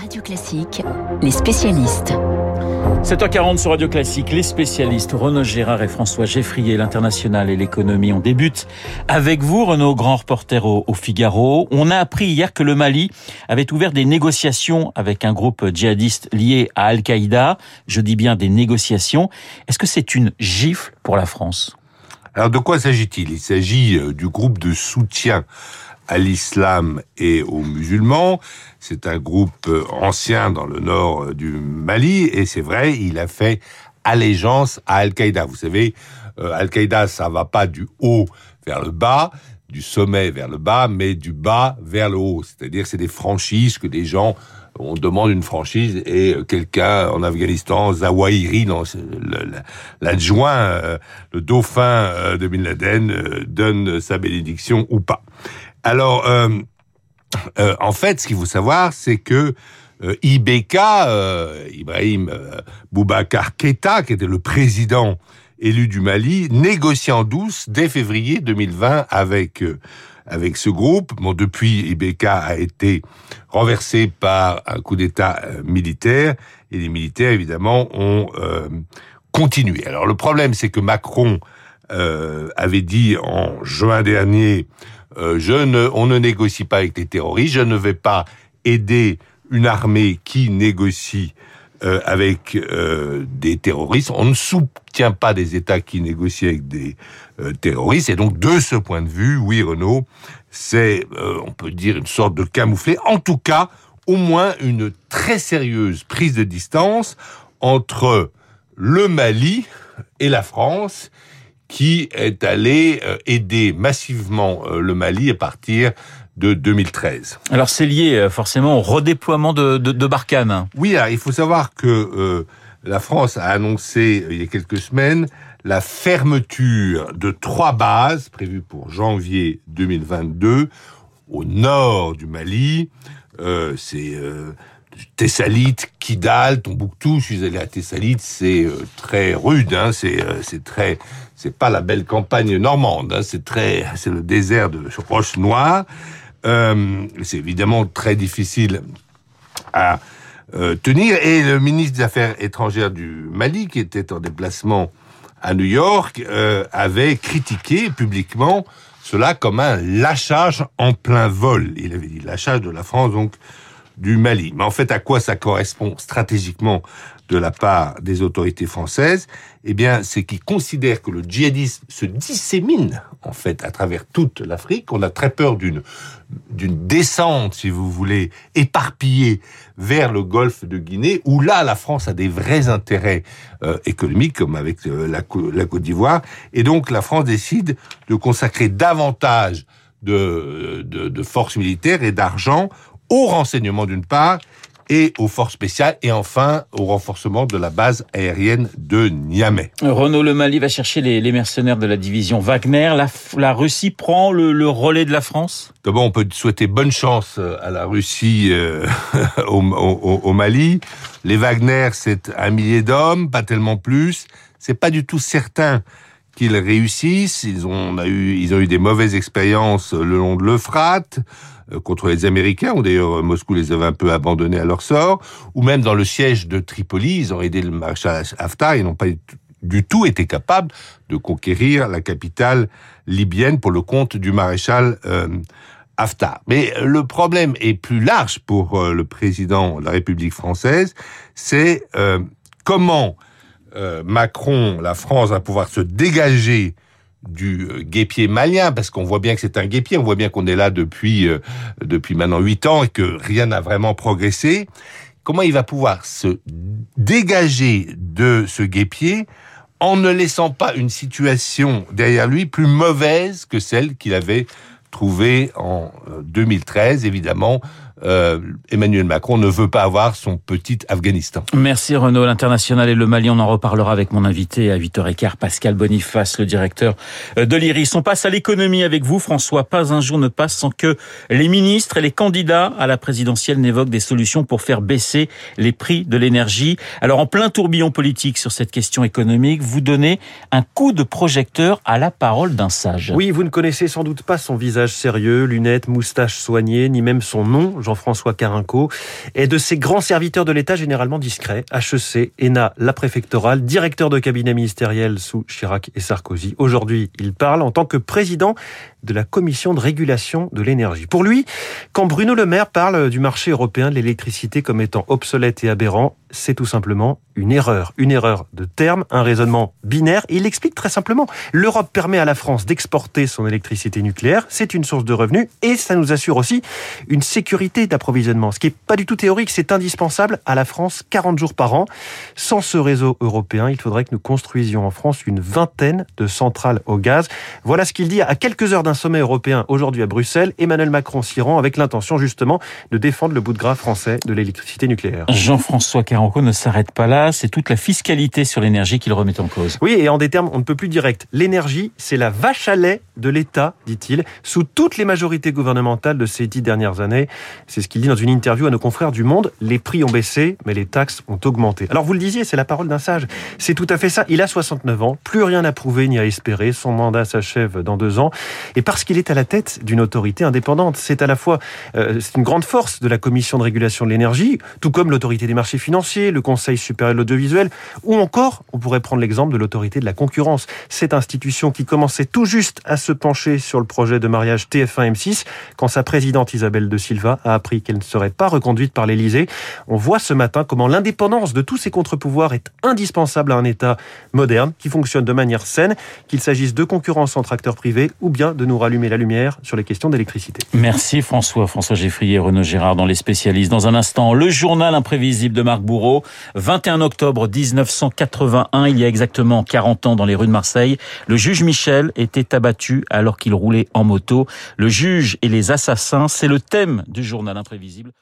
Radio Classique, les spécialistes. 7h40 sur Radio Classique, les spécialistes Renaud Gérard et François Geffrier, l'international et l'économie. On débute avec vous, Renaud, grand reporter au, au, Figaro. On a appris hier que le Mali avait ouvert des négociations avec un groupe djihadiste lié à Al-Qaïda. Je dis bien des négociations. Est-ce que c'est une gifle pour la France? Alors de quoi s'agit-il? Il s'agit euh, du groupe de soutien à l'islam et aux musulmans. C'est un groupe euh, ancien dans le nord euh, du Mali et c'est vrai, il a fait allégeance à Al-Qaïda. Vous savez, euh, Al-Qaïda, ça va pas du haut vers le bas, du sommet vers le bas, mais du bas vers le haut. C'est-à-dire c'est des franchises que des gens on demande une franchise et quelqu'un en Afghanistan, Zawahiri, l'adjoint, le dauphin de Bin Laden, donne sa bénédiction ou pas. Alors, euh, euh, en fait, ce qu'il faut savoir, c'est que euh, IBK, euh, Ibrahim Boubacar Keita, qui était le président élu du Mali, négocie en douce dès février 2020 avec avec ce groupe. Bon, depuis, IBK a été renversé par un coup d'État militaire et les militaires, évidemment, ont continué. Alors, le problème, c'est que Macron avait dit en juin dernier euh, je ne, on ne négocie pas avec les terroristes, je ne vais pas aider une armée qui négocie euh, avec euh, des terroristes. On ne soutient pas des États qui négocient avec des terroristes. Et donc, de ce point de vue, oui, Renaud, c'est, on peut dire, une sorte de camouflet. En tout cas, au moins une très sérieuse prise de distance entre le Mali et la France qui est allé euh, aider massivement euh, le Mali à partir de 2013. Alors c'est lié euh, forcément au redéploiement de, de, de Barkhane. Oui, alors, il faut savoir que euh, la France a annoncé il y a quelques semaines la fermeture de trois bases prévues pour janvier 2022 au nord du Mali. Euh, c'est euh, Thessalite, Kidal, Tombouctou. Je suis allé à Thessalite, c'est euh, très rude, hein, c'est c'est très c'est pas la belle campagne normande, hein, c'est très, c'est le désert de roche noire. Euh, c'est évidemment très difficile à euh, tenir. Et le ministre des Affaires étrangères du Mali, qui était en déplacement à New York, euh, avait critiqué publiquement cela comme un lâchage en plein vol. Il avait dit lâchage de la France, donc du Mali. Mais en fait, à quoi ça correspond stratégiquement de la part des autorités françaises, eh bien, c'est qu'ils considèrent que le djihadisme se dissémine, en fait, à travers toute l'Afrique. On a très peur d'une, d'une descente, si vous voulez, éparpillée vers le golfe de Guinée, où là, la France a des vrais intérêts euh, économiques, comme avec euh, la, la Côte d'Ivoire. Et donc, la France décide de consacrer davantage de, de, de forces militaires et d'argent au renseignement d'une part et aux forces spéciales et enfin au renforcement de la base aérienne de Niamey. Renaud Le Mali va chercher les, les mercenaires de la division Wagner. La, la Russie prend le, le, relais de la France? D'abord, on peut souhaiter bonne chance euh, à la Russie euh, au, au, au, Mali. Les Wagner, c'est un millier d'hommes, pas tellement plus. C'est pas du tout certain qu'ils réussissent. Ils ont, on a eu, ils ont eu des mauvaises expériences le long de l'Euphrate. Euh, contre les Américains, ou d'ailleurs Moscou les avait un peu abandonnés à leur sort, ou même dans le siège de Tripoli, ils ont aidé le maréchal Haftar, ils n'ont pas du tout été capables de conquérir la capitale libyenne pour le compte du maréchal euh, Haftar. Mais le problème est plus large pour euh, le président de la République française, c'est euh, comment euh, Macron, la France, va pouvoir se dégager du euh, guépier malien, parce qu'on voit bien que c'est un guépier, on voit bien qu'on est là depuis euh, depuis maintenant huit ans et que rien n'a vraiment progressé. Comment il va pouvoir se dégager de ce guépier en ne laissant pas une situation derrière lui plus mauvaise que celle qu'il avait trouvée en 2013, euh, évidemment, euh, Emmanuel Macron ne veut pas avoir son petit Afghanistan. Merci Renaud. L'international et le Mali, on en reparlera avec mon invité à 8h15, Pascal Boniface, le directeur de l'IRIS. On passe à l'économie avec vous, François. Pas un jour ne passe sans que les ministres et les candidats à la présidentielle n'évoquent des solutions pour faire baisser les prix de l'énergie. Alors, en plein tourbillon politique sur cette question économique, vous donnez un coup de projecteur à la parole d'un sage. Oui, vous ne connaissez sans doute pas son visage sérieux, lunettes, moustache soignée, ni même son nom. Jean-François Carinco, est de ces grands serviteurs de l'État généralement discrets, HEC, ENA, la préfectorale, directeur de cabinet ministériel sous Chirac et Sarkozy. Aujourd'hui, il parle en tant que président de la Commission de régulation de l'énergie. Pour lui, quand Bruno Le Maire parle du marché européen de l'électricité comme étant obsolète et aberrant, c'est tout simplement une erreur. Une erreur de terme, un raisonnement binaire. il explique très simplement. L'Europe permet à la France d'exporter son électricité nucléaire. C'est une source de revenus et ça nous assure aussi une sécurité d'approvisionnement. Ce qui est pas du tout théorique, c'est indispensable à la France 40 jours par an. Sans ce réseau européen, il faudrait que nous construisions en France une vingtaine de centrales au gaz. Voilà ce qu'il dit à quelques heures d'un sommet européen aujourd'hui à Bruxelles. Emmanuel Macron s'y rend avec l'intention justement de défendre le bout de gras français de l'électricité nucléaire. Jean-François Caranco ne s'arrête pas là, c'est toute la fiscalité sur l'énergie qu'il remet en cause. Oui, et en des termes on ne peut plus direct. L'énergie, c'est la vache à lait de l'État, dit-il, sous toutes les majorités gouvernementales de ces dix dernières années. C'est ce qu'il dit dans une interview à nos confrères du Monde. Les prix ont baissé, mais les taxes ont augmenté. Alors vous le disiez, c'est la parole d'un sage. C'est tout à fait ça. Il a 69 ans, plus rien à prouver ni à espérer. Son mandat s'achève dans deux ans. Et parce qu'il est à la tête d'une autorité indépendante, c'est à la fois euh, c'est une grande force de la Commission de régulation de l'énergie, tout comme l'autorité des marchés financiers, le Conseil supérieur de l'audiovisuel, ou encore, on pourrait prendre l'exemple de l'autorité de la concurrence, cette institution qui commençait tout juste à se pencher sur le projet de mariage TF1-M6 quand sa présidente Isabelle de Silva a appris qu'elle ne serait pas reconduite par l'Élysée. On voit ce matin comment l'indépendance de tous ces contre-pouvoirs est indispensable à un État moderne qui fonctionne de manière saine, qu'il s'agisse de concurrence entre acteurs privés ou bien de nous rallumer la lumière sur les questions d'électricité. Merci François, François Geffrier Renaud Gérard dans les spécialistes. Dans un instant, le journal imprévisible de Marc Bourreau, 21 octobre 1981, il y a exactement 40 ans dans les rues de Marseille, le juge Michel était abattu alors qu'il roulait en moto. Le juge et les assassins, c'est le thème du journal imprévisible.